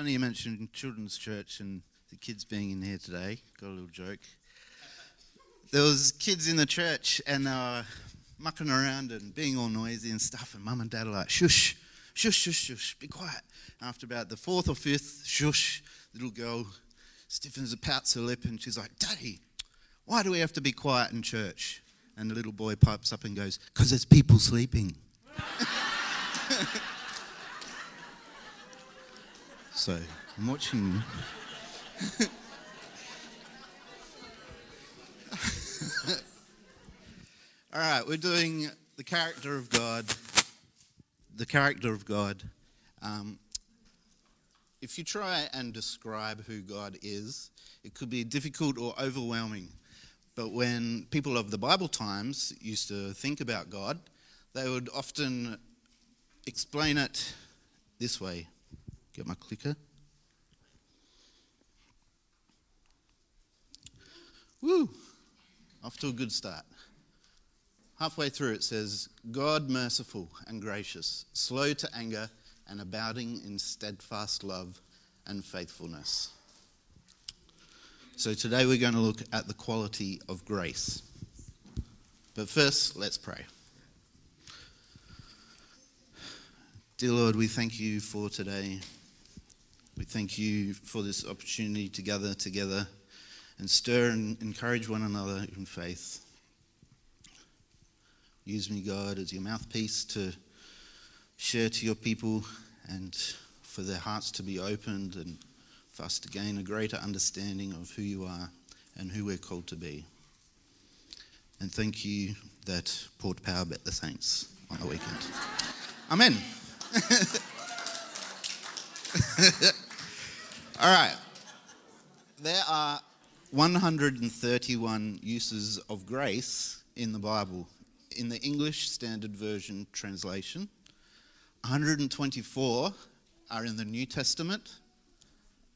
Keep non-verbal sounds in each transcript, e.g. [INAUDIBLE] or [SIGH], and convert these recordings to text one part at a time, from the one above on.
funny you mentioned children's church and the kids being in here today. Got a little joke. There was kids in the church and they were mucking around and being all noisy and stuff. And mum and dad are like, shush, shush, shush, shush, be quiet. After about the fourth or fifth shush, little girl stiffens and pouts her lip and she's like, Daddy, why do we have to be quiet in church? And the little boy pipes up and goes, Because there's people sleeping. [LAUGHS] so I'm watching. [LAUGHS] All right, we're doing the character of God. The character of God. Um, if you try and describe who God is, it could be difficult or overwhelming. But when people of the Bible times used to think about God, they would often explain it this way. Get my clicker. Woo! Off to a good start. Halfway through it says, God merciful and gracious, slow to anger and abounding in steadfast love and faithfulness. So today we're going to look at the quality of grace. But first, let's pray. Dear Lord, we thank you for today. We thank you for this opportunity to gather together and stir and encourage one another in faith. Use me, God, as your mouthpiece to share to your people and for their hearts to be opened and for us to gain a greater understanding of who you are and who we're called to be. And thank you that Port Power bet the Saints on the weekend. Amen. [LAUGHS] All right. There are 131 uses of grace in the Bible. In the English Standard Version translation, 124 are in the New Testament,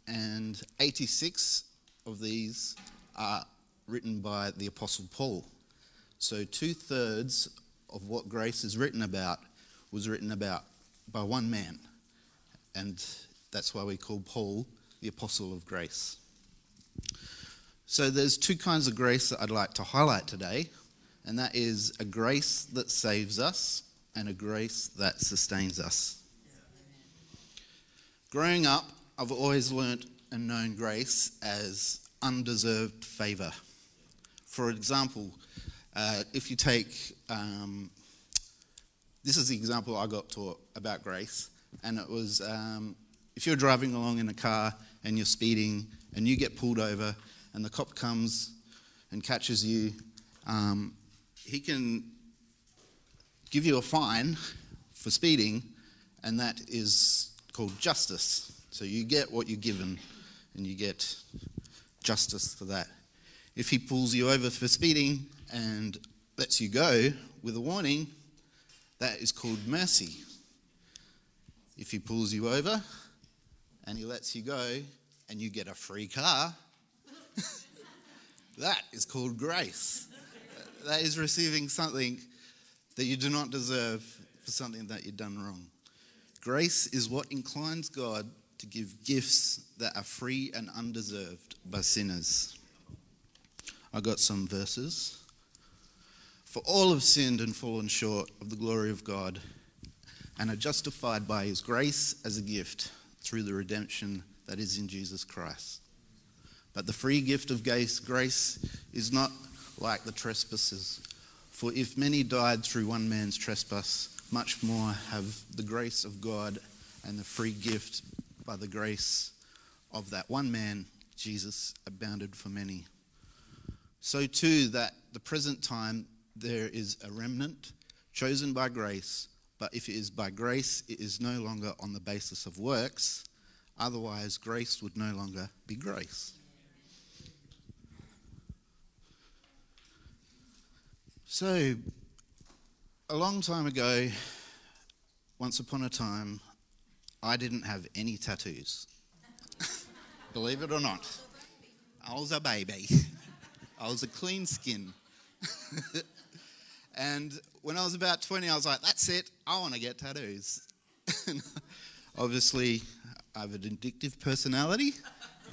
and 86 of these are written by the Apostle Paul. So, two thirds of what grace is written about was written about by one man. And that's why we call Paul the Apostle of Grace. So there's two kinds of grace that I'd like to highlight today, and that is a grace that saves us and a grace that sustains us. Growing up, I've always learnt and known grace as undeserved favour. For example, uh, if you take um, this is the example I got taught about grace, and it was um, if you're driving along in a car and you're speeding and you get pulled over and the cop comes and catches you, um, he can give you a fine for speeding, and that is called justice. So you get what you're given, and you get justice for that. If he pulls you over for speeding and lets you go with a warning, that is called mercy. If he pulls you over and he lets you go and you get a free car, [LAUGHS] that is called grace. That is receiving something that you do not deserve for something that you've done wrong. Grace is what inclines God to give gifts that are free and undeserved by sinners. I got some verses. For all have sinned and fallen short of the glory of God and are justified by his grace as a gift through the redemption that is in Jesus Christ. But the free gift of grace is not like the trespasses. For if many died through one man's trespass, much more have the grace of God and the free gift by the grace of that one man, Jesus, abounded for many. So too, that the present time there is a remnant chosen by grace, but if it is by grace, it is no longer on the basis of works. Otherwise, grace would no longer be grace. So, a long time ago, once upon a time, I didn't have any tattoos. [LAUGHS] Believe it or not. I was a baby. [LAUGHS] I was a clean skin. [LAUGHS] And when I was about 20, I was like, that's it, I want to get tattoos. [LAUGHS] Obviously, I have an addictive personality,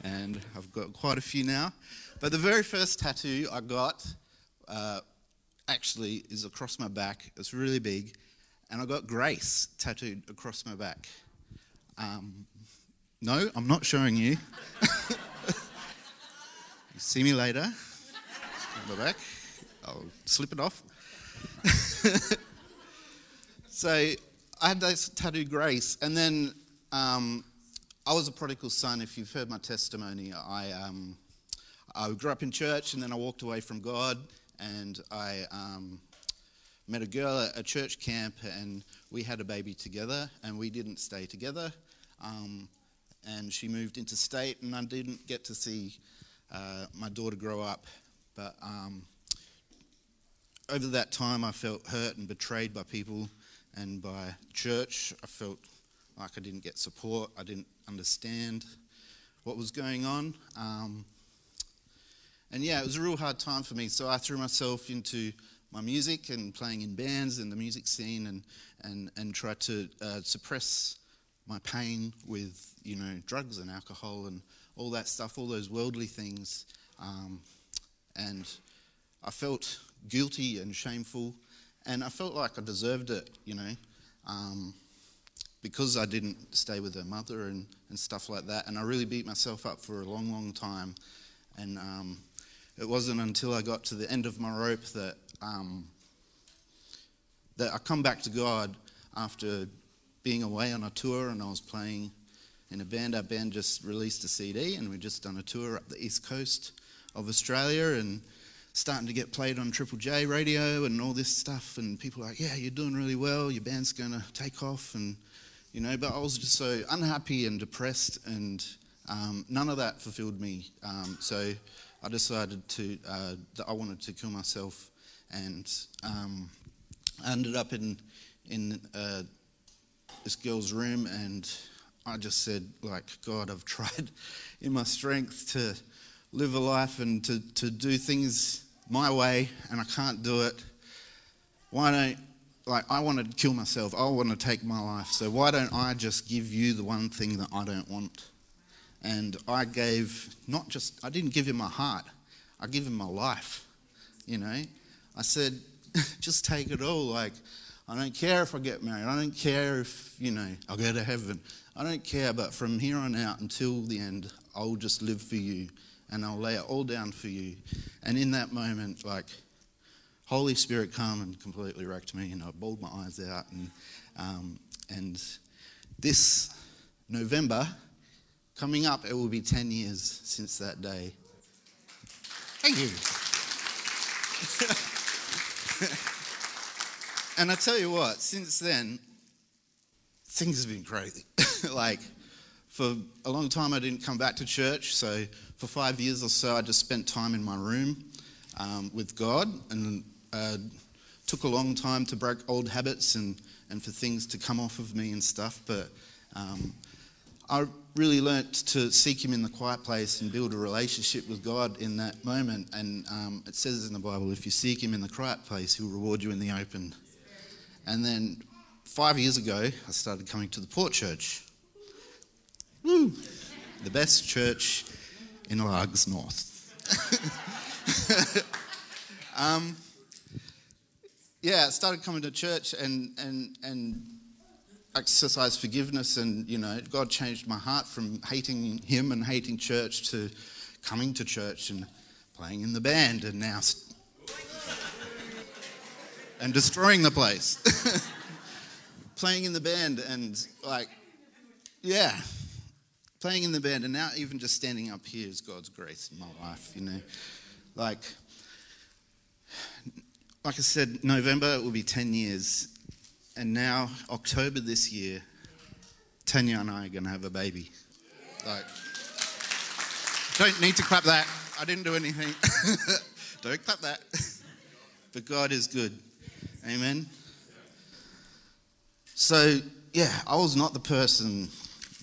and I've got quite a few now. But the very first tattoo I got uh, actually is across my back. It's really big, and I got Grace tattooed across my back. Um, no, I'm not showing you. you [LAUGHS] see me later. My back. I'll slip it off. [LAUGHS] so I had this tattoo Grace, and then um, I was a prodigal son. If you've heard my testimony, I, um, I grew up in church, and then I walked away from God, and I um, met a girl at a church camp, and we had a baby together, and we didn't stay together. Um, and she moved into state, and I didn't get to see uh, my daughter grow up. But um, over that time, I felt hurt and betrayed by people and by church. I felt like I didn't get support. I didn't understand what was going on. Um, and yeah, it was a real hard time for me. So I threw myself into my music and playing in bands and the music scene and, and, and tried to uh, suppress my pain with, you know, drugs and alcohol and all that stuff, all those worldly things. Um, and I felt guilty and shameful, and I felt like I deserved it, you know, um, because I didn't stay with her mother and, and stuff like that. And I really beat myself up for a long, long time. And um, it wasn't until I got to the end of my rope that um, that I come back to God after being away on a tour and I was playing in a band. Our band just released a CD and we'd just done a tour up the east coast of Australia and starting to get played on Triple J radio and all this stuff. And people are like, yeah, you're doing really well. Your band's going to take off. And, you know, but I was just so unhappy and depressed and um, none of that fulfilled me. Um, so I decided to, uh, that I wanted to kill myself. And um, I ended up in, in uh, this girl's room and I just said, like, God, I've [LAUGHS] tried in my strength to live a life and to, to do things my way and I can't do it. Why don't, like, I want to kill myself. I want to take my life. So why don't I just give you the one thing that I don't want? And I gave, not just, I didn't give him my heart, I gave him my life. You know, I said, [LAUGHS] just take it all. Like, I don't care if I get married. I don't care if, you know, I'll go to heaven. I don't care, but from here on out until the end, I'll just live for you and I'll lay it all down for you. And in that moment, like, Holy Spirit come and completely wrecked me, and I bawled my eyes out. And, um, and this November, coming up, it will be 10 years since that day. Thank you. [LAUGHS] and I tell you what, since then, things have been crazy. [LAUGHS] like, for a long time, I didn't come back to church. So, for five years or so, I just spent time in my room um, with God and uh, took a long time to break old habits and, and for things to come off of me and stuff. But um, I really learnt to seek Him in the quiet place and build a relationship with God in that moment. And um, it says in the Bible, if you seek Him in the quiet place, He'll reward you in the open. And then five years ago, I started coming to the Port Church. Woo! The best church in Largs North. [LAUGHS] um, yeah, I started coming to church and, and, and exercise forgiveness, and you know, God changed my heart from hating Him and hating church to coming to church and playing in the band, and now and destroying the place. [LAUGHS] playing in the band and like, yeah, playing in the band, and now even just standing up here is God's grace in my life, you know. Like, like I said, November will be 10 years, and now October this year, Tanya and I are going to have a baby. Like, don't need to clap that. I didn't do anything. [LAUGHS] don't clap that. [LAUGHS] but God is good. Amen. So, yeah, I was not the person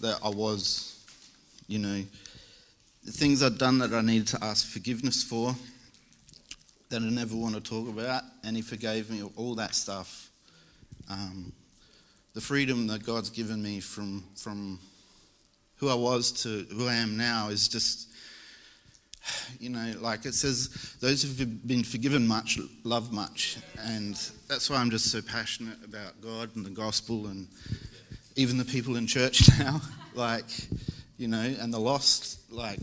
that I was you know, the things I'd done that I needed to ask forgiveness for. that I never want to talk about, and He forgave me all that stuff. Um, the freedom that God's given me from from who I was to who I am now is just, you know, like it says, those who've been forgiven much love much, and that's why I'm just so passionate about God and the gospel and even the people in church [LAUGHS] now, like, you know, and the lost, like,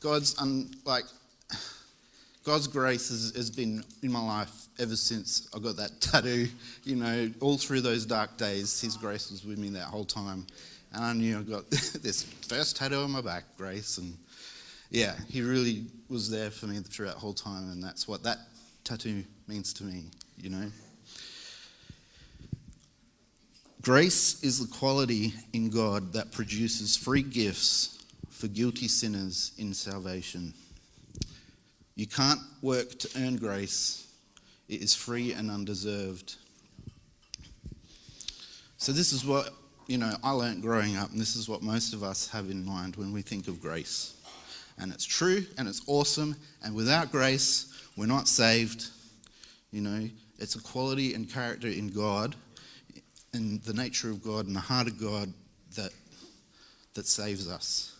God's un, like God's grace has, has, been in my life ever since I got that [LAUGHS] tattoo. You know, all through those dark days, His grace was with me that whole time. And I knew I got [LAUGHS] this first tattoo on my back, grace. And yeah, He really was there for me throughout that whole time. And that's what that tattoo means to me, you know. Grace is the quality in God that produces free gifts for guilty sinners in salvation. You can't work to earn grace, it is free and undeserved. So, this is what, you know, I learned growing up, and this is what most of us have in mind when we think of grace. And it's true and it's awesome, and without grace, we're not saved. You know, it's a quality and character in God, and the nature of God and the heart of God that, that saves us.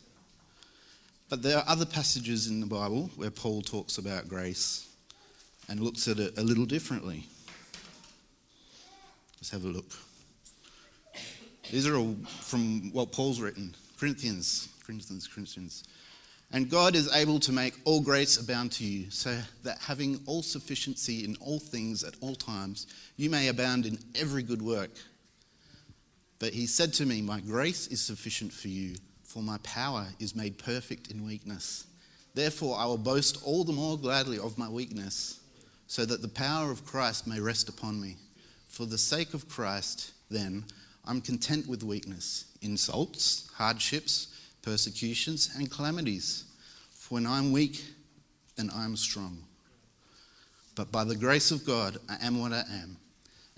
But there are other passages in the Bible where Paul talks about grace and looks at it a little differently. Let's have a look. These are all from what Paul's written Corinthians, Corinthians, Corinthians. And God is able to make all grace abound to you, so that having all sufficiency in all things at all times, you may abound in every good work. But he said to me, My grace is sufficient for you for my power is made perfect in weakness. Therefore, I will boast all the more gladly of my weakness, so that the power of Christ may rest upon me. For the sake of Christ, then, I'm content with weakness, insults, hardships, persecutions, and calamities. For when I'm weak, then I'm strong. But by the grace of God, I am what I am,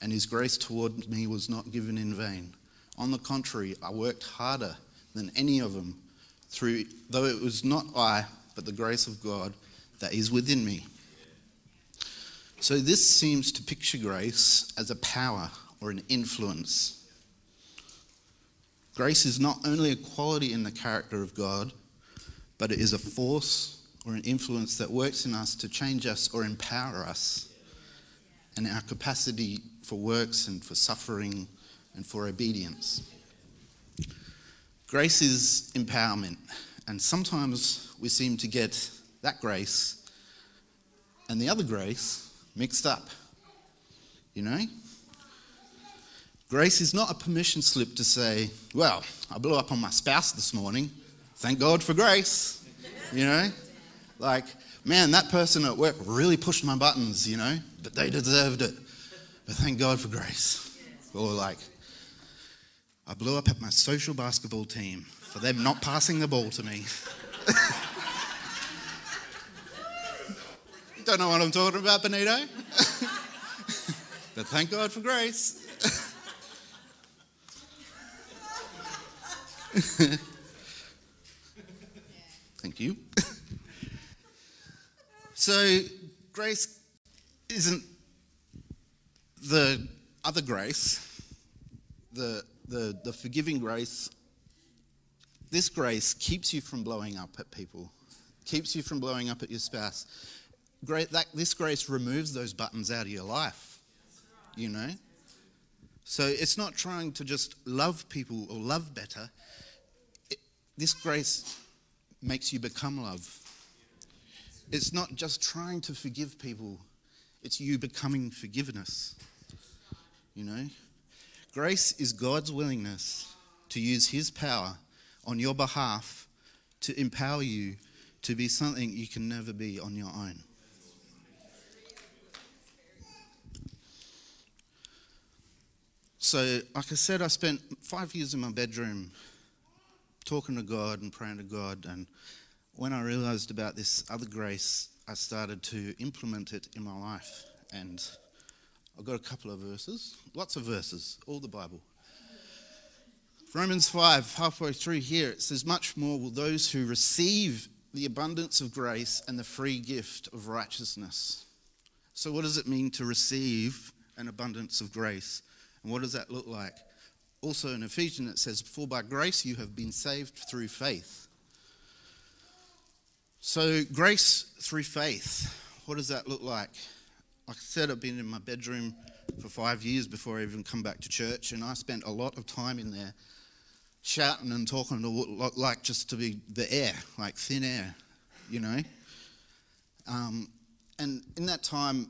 and His grace toward me was not given in vain. On the contrary, I worked harder than any of them, through, though it was not I, but the grace of God that is within me. So, this seems to picture grace as a power or an influence. Grace is not only a quality in the character of God, but it is a force or an influence that works in us to change us or empower us and our capacity for works and for suffering and for obedience. Grace is empowerment, and sometimes we seem to get that grace and the other grace mixed up. You know? Grace is not a permission slip to say, well, I blew up on my spouse this morning. Thank God for grace. You know? Like, man, that person at work really pushed my buttons, you know, but they deserved it. But thank God for grace. Or like, I blew up at my social basketball team for them not passing the ball to me. [LAUGHS] Don't know what I'm talking about, Benito. [LAUGHS] but thank God for grace. [LAUGHS] thank you. so, grace isn't the other grace, the the, the forgiving grace, this grace keeps you from blowing up at people, keeps you from blowing up at your spouse. Great, that, this grace removes those buttons out of your life, you know? So it's not trying to just love people or love better. It, this grace makes you become love. It's not just trying to forgive people, it's you becoming forgiveness. You know? Grace is God's willingness to use His power on your behalf to empower you to be something you can never be on your own. So, like I said, I spent five years in my bedroom talking to God and praying to God. And when I realized about this other grace, I started to implement it in my life. And I've got a couple of verses, lots of verses, all the Bible. Romans 5, halfway through here, it says, Much more will those who receive the abundance of grace and the free gift of righteousness. So, what does it mean to receive an abundance of grace? And what does that look like? Also in Ephesians, it says, For by grace you have been saved through faith. So, grace through faith, what does that look like? Like I said, I've been in my bedroom for five years before I even come back to church, and I spent a lot of time in there shouting and talking to like just to be the air, like thin air, you know. Um, and in that time,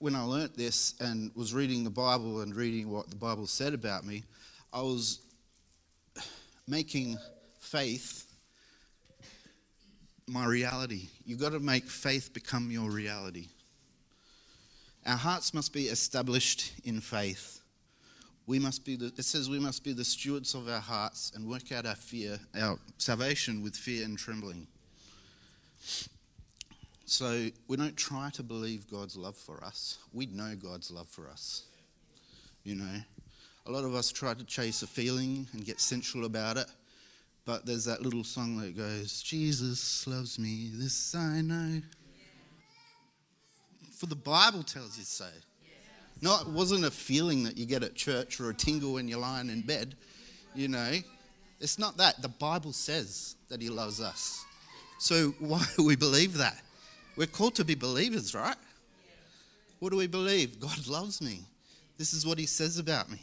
when I learnt this and was reading the Bible and reading what the Bible said about me, I was making faith my reality. You've got to make faith become your reality. Our hearts must be established in faith. We must be the, it says we must be the stewards of our hearts and work out our fear, our salvation with fear and trembling. So we don't try to believe God's love for us. We know God's love for us. You know, a lot of us try to chase a feeling and get sensual about it. But there's that little song that goes, Jesus loves me, this I know. For the Bible tells you so. No, it wasn't a feeling that you get at church or a tingle when you're lying in bed. You know, it's not that. The Bible says that He loves us. So why do we believe that? We're called to be believers, right? What do we believe? God loves me. This is what He says about me.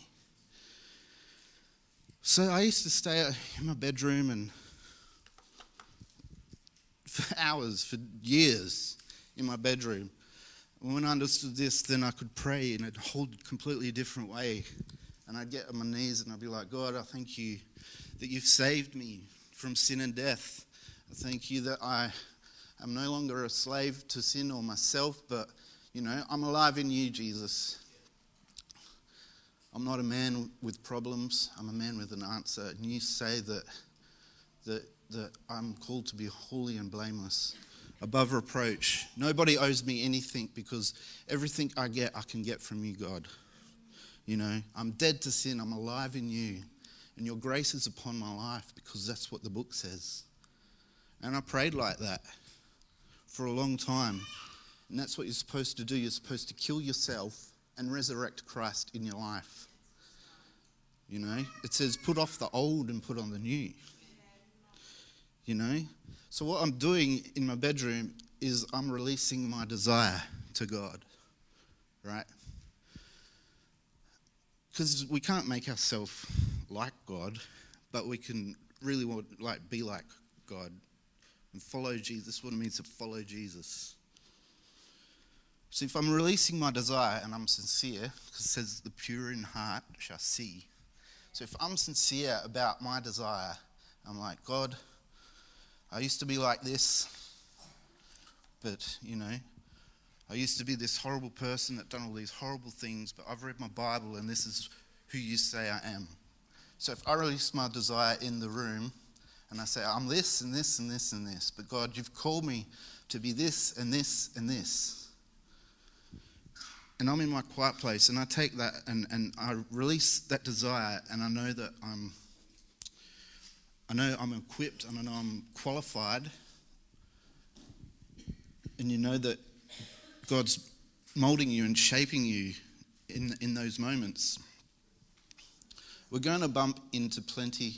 So I used to stay in my bedroom and for hours, for years in my bedroom. When I understood this, then I could pray in a whole completely different way. And I'd get on my knees and I'd be like, God, I thank you that you've saved me from sin and death. I thank you that I am no longer a slave to sin or myself, but, you know, I'm alive in you, Jesus. I'm not a man with problems. I'm a man with an answer. And you say that, that, that I'm called to be holy and blameless, above reproach. Nobody owes me anything because everything I get, I can get from you, God. You know, I'm dead to sin. I'm alive in you. And your grace is upon my life because that's what the book says. And I prayed like that for a long time. And that's what you're supposed to do. You're supposed to kill yourself and resurrect Christ in your life. You know, it says put off the old and put on the new. You know, so what I'm doing in my bedroom is I'm releasing my desire to God, right? Because we can't make ourselves like God, but we can really want like be like God and follow Jesus. What it means to follow Jesus. So if I'm releasing my desire and I'm sincere, because it says the pure in heart shall see. So if I'm sincere about my desire, I'm like, God, I used to be like this, but you know, I used to be this horrible person that done all these horrible things, but I've read my Bible and this is who you say I am. So if I release my desire in the room and I say, I'm this and this and this and this, but God, you've called me to be this and this and this and I'm in my quiet place and I take that and, and I release that desire and I know that I'm I know I'm equipped and I know I'm qualified and you know that God's molding you and shaping you in, in those moments. We're going to bump into plenty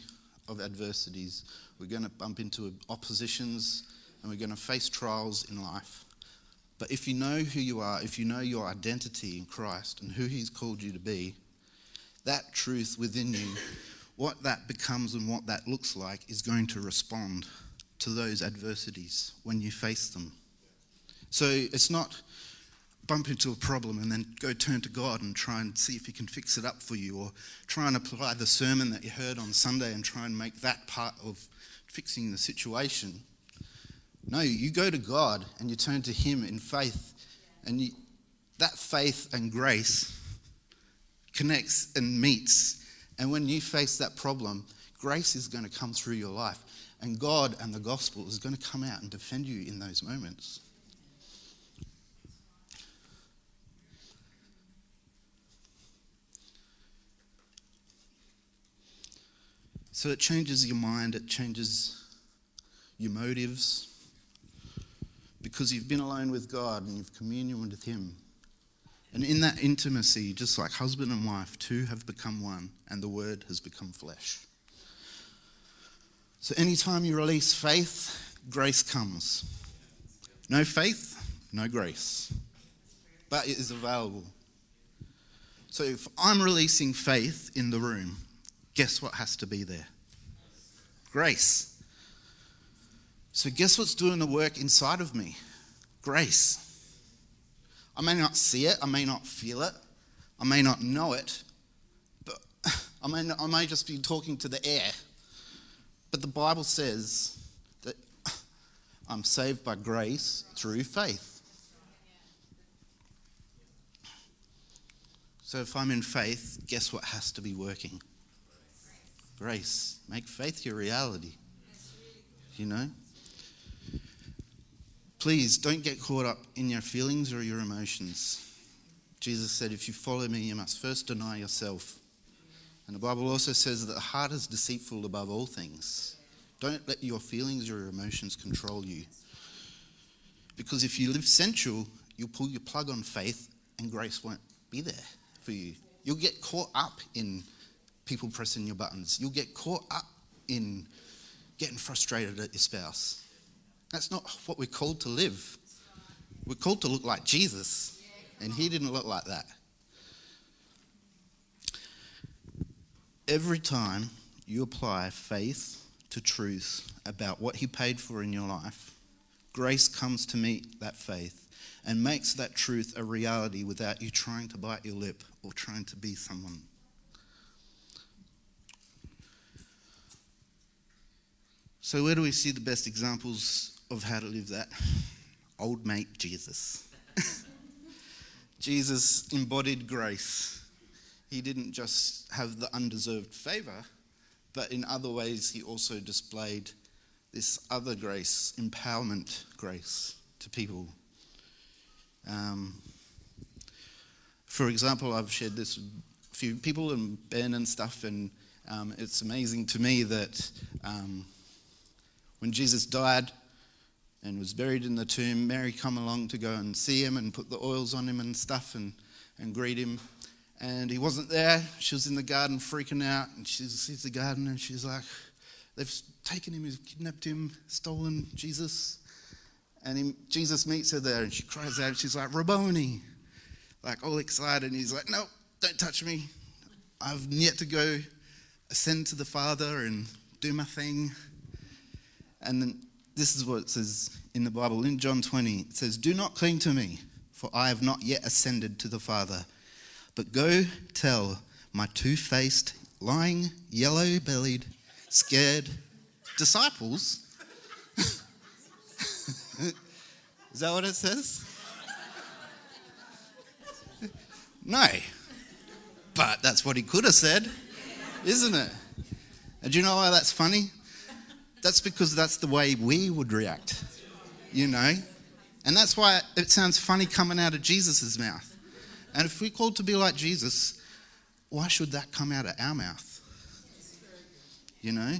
of adversities. We're going to bump into oppositions and we're going to face trials in life. But if you know who you are, if you know your identity in Christ and who He's called you to be, that truth within you, what that becomes and what that looks like, is going to respond to those adversities when you face them. So it's not bump into a problem and then go turn to God and try and see if He can fix it up for you, or try and apply the sermon that you heard on Sunday and try and make that part of fixing the situation. No, you go to God and you turn to Him in faith, and you, that faith and grace connects and meets. And when you face that problem, grace is going to come through your life, and God and the gospel is going to come out and defend you in those moments. So it changes your mind, it changes your motives because you've been alone with God and you've communion with Him. And in that intimacy, just like husband and wife, two have become one, and the Word has become flesh. So anytime you release faith, grace comes. No faith, no grace. But it is available. So if I'm releasing faith in the room, guess what has to be there? Grace. So, guess what's doing the work inside of me? Grace. I may not see it, I may not feel it, I may not know it, but [LAUGHS] I may, I may just be talking to the air. But the Bible says that [LAUGHS] I'm saved by grace through faith. So if I'm in faith, guess what has to be working? Grace. Make faith your reality. You know? Please don't get caught up in your feelings or your emotions. Jesus said, if you follow me, you must first deny yourself. And the Bible also says that the heart is deceitful above all things. Don't let your feelings or your emotions control you. Because if you live sensual, you'll pull your plug on faith and grace won't be there for you. You'll get caught up in people pressing your buttons. You'll get caught up in getting frustrated at your spouse. That's not what we're called to live. We're called to look like Jesus, and he didn't look like that. Every time you apply faith to truth about what he paid for in your life, grace comes to meet that faith and makes that truth a reality without you trying to bite your lip or trying to be someone. So, where do we see the best examples of how to live that? Old mate Jesus. [LAUGHS] Jesus embodied grace. He didn't just have the undeserved favor, but in other ways, he also displayed this other grace, empowerment grace to people. Um, for example, I've shared this with a few people and Ben and stuff, and um, it's amazing to me that um, when Jesus died and was buried in the tomb, Mary come along to go and see him and put the oils on him and stuff and, and greet him. And he wasn't there. She was in the garden freaking out, and she sees the garden and she's like, They've taken him, he's kidnapped him, stolen Jesus. And he, Jesus meets her there and she cries out. She's like, Rabboni, like all excited. And he's like, No, don't touch me. I've yet to go ascend to the Father and do my thing. And then this is what it says in the Bible in John 20. It says, Do not cling to me, for I have not yet ascended to the Father. But go tell my two faced, lying, yellow bellied, scared disciples. [LAUGHS] Is that what it says? No. But that's what he could have said, isn't it? And do you know why that's funny? That's because that's the way we would react, you know? And that's why it sounds funny coming out of Jesus' mouth. And if we're called to be like Jesus, why should that come out of our mouth? You know? [LAUGHS]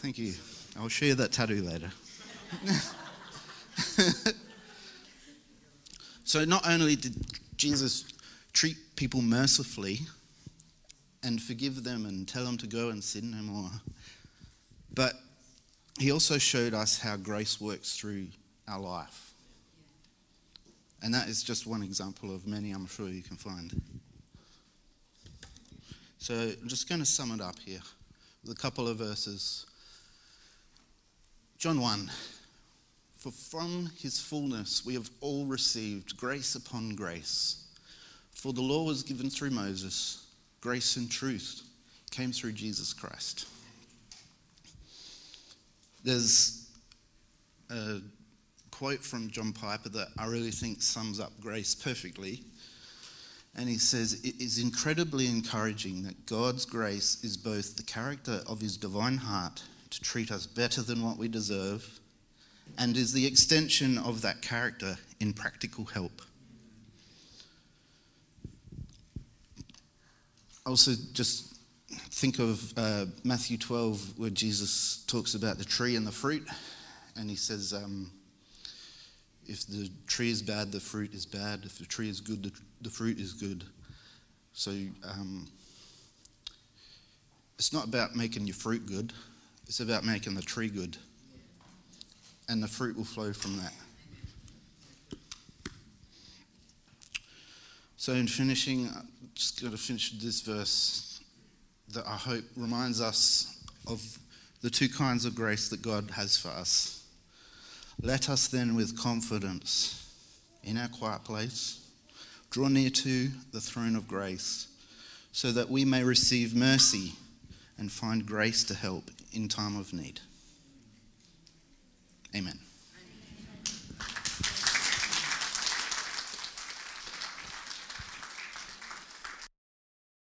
Thank you. I'll show you that tattoo later. [LAUGHS] so, not only did Jesus treat people mercifully and forgive them and tell them to go and sin no more, but he also showed us how grace works through our life. And that is just one example of many I'm sure you can find. So I'm just going to sum it up here with a couple of verses. John 1 For from his fullness we have all received grace upon grace. For the law was given through Moses, grace and truth came through Jesus Christ. There's a quote from John Piper that I really think sums up grace perfectly. And he says, It is incredibly encouraging that God's grace is both the character of his divine heart to treat us better than what we deserve and is the extension of that character in practical help. also just think of uh, Matthew 12, where Jesus talks about the tree and the fruit, and he says, um, if the tree is bad, the fruit is bad. If the tree is good, the, the fruit is good. So um, it's not about making your fruit good, it's about making the tree good. And the fruit will flow from that. So, in finishing, I'm just going to finish this verse that I hope reminds us of the two kinds of grace that God has for us. Let us then, with confidence, in our quiet place, draw near to the throne of grace, so that we may receive mercy and find grace to help in time of need. Amen.